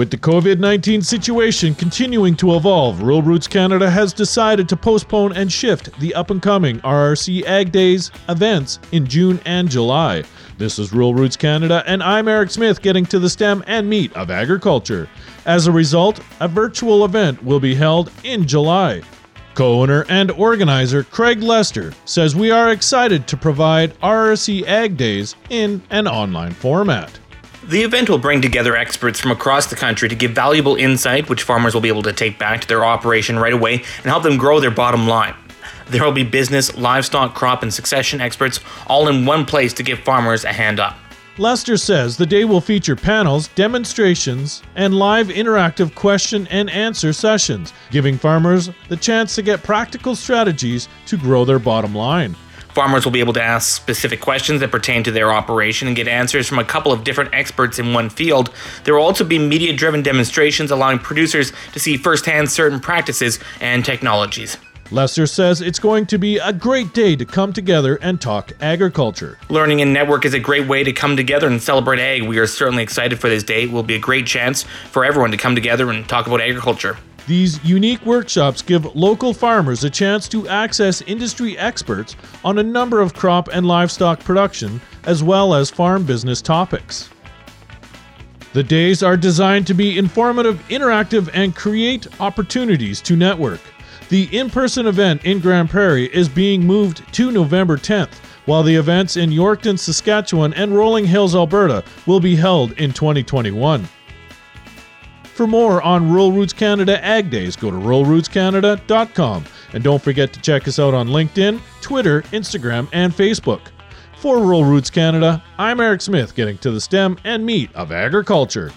With the COVID 19 situation continuing to evolve, Rural Roots Canada has decided to postpone and shift the up and coming RRC Ag Days events in June and July. This is Rural Roots Canada, and I'm Eric Smith getting to the stem and meat of agriculture. As a result, a virtual event will be held in July. Co owner and organizer Craig Lester says we are excited to provide RRC Ag Days in an online format. The event will bring together experts from across the country to give valuable insight, which farmers will be able to take back to their operation right away and help them grow their bottom line. There will be business, livestock, crop, and succession experts all in one place to give farmers a hand up. Lester says the day will feature panels, demonstrations, and live interactive question and answer sessions, giving farmers the chance to get practical strategies to grow their bottom line. Farmers will be able to ask specific questions that pertain to their operation and get answers from a couple of different experts in one field. There will also be media driven demonstrations allowing producers to see firsthand certain practices and technologies. Lester says it's going to be a great day to come together and talk agriculture. Learning and network is a great way to come together and celebrate ag. We are certainly excited for this day. It will be a great chance for everyone to come together and talk about agriculture. These unique workshops give local farmers a chance to access industry experts on a number of crop and livestock production, as well as farm business topics. The days are designed to be informative, interactive, and create opportunities to network. The in person event in Grande Prairie is being moved to November 10th, while the events in Yorkton, Saskatchewan, and Rolling Hills, Alberta will be held in 2021. For more on Rural Roots Canada Ag Days, go to ruralrootscanada.com. And don't forget to check us out on LinkedIn, Twitter, Instagram, and Facebook. For Rural Roots Canada, I'm Eric Smith, getting to the stem and meat of agriculture.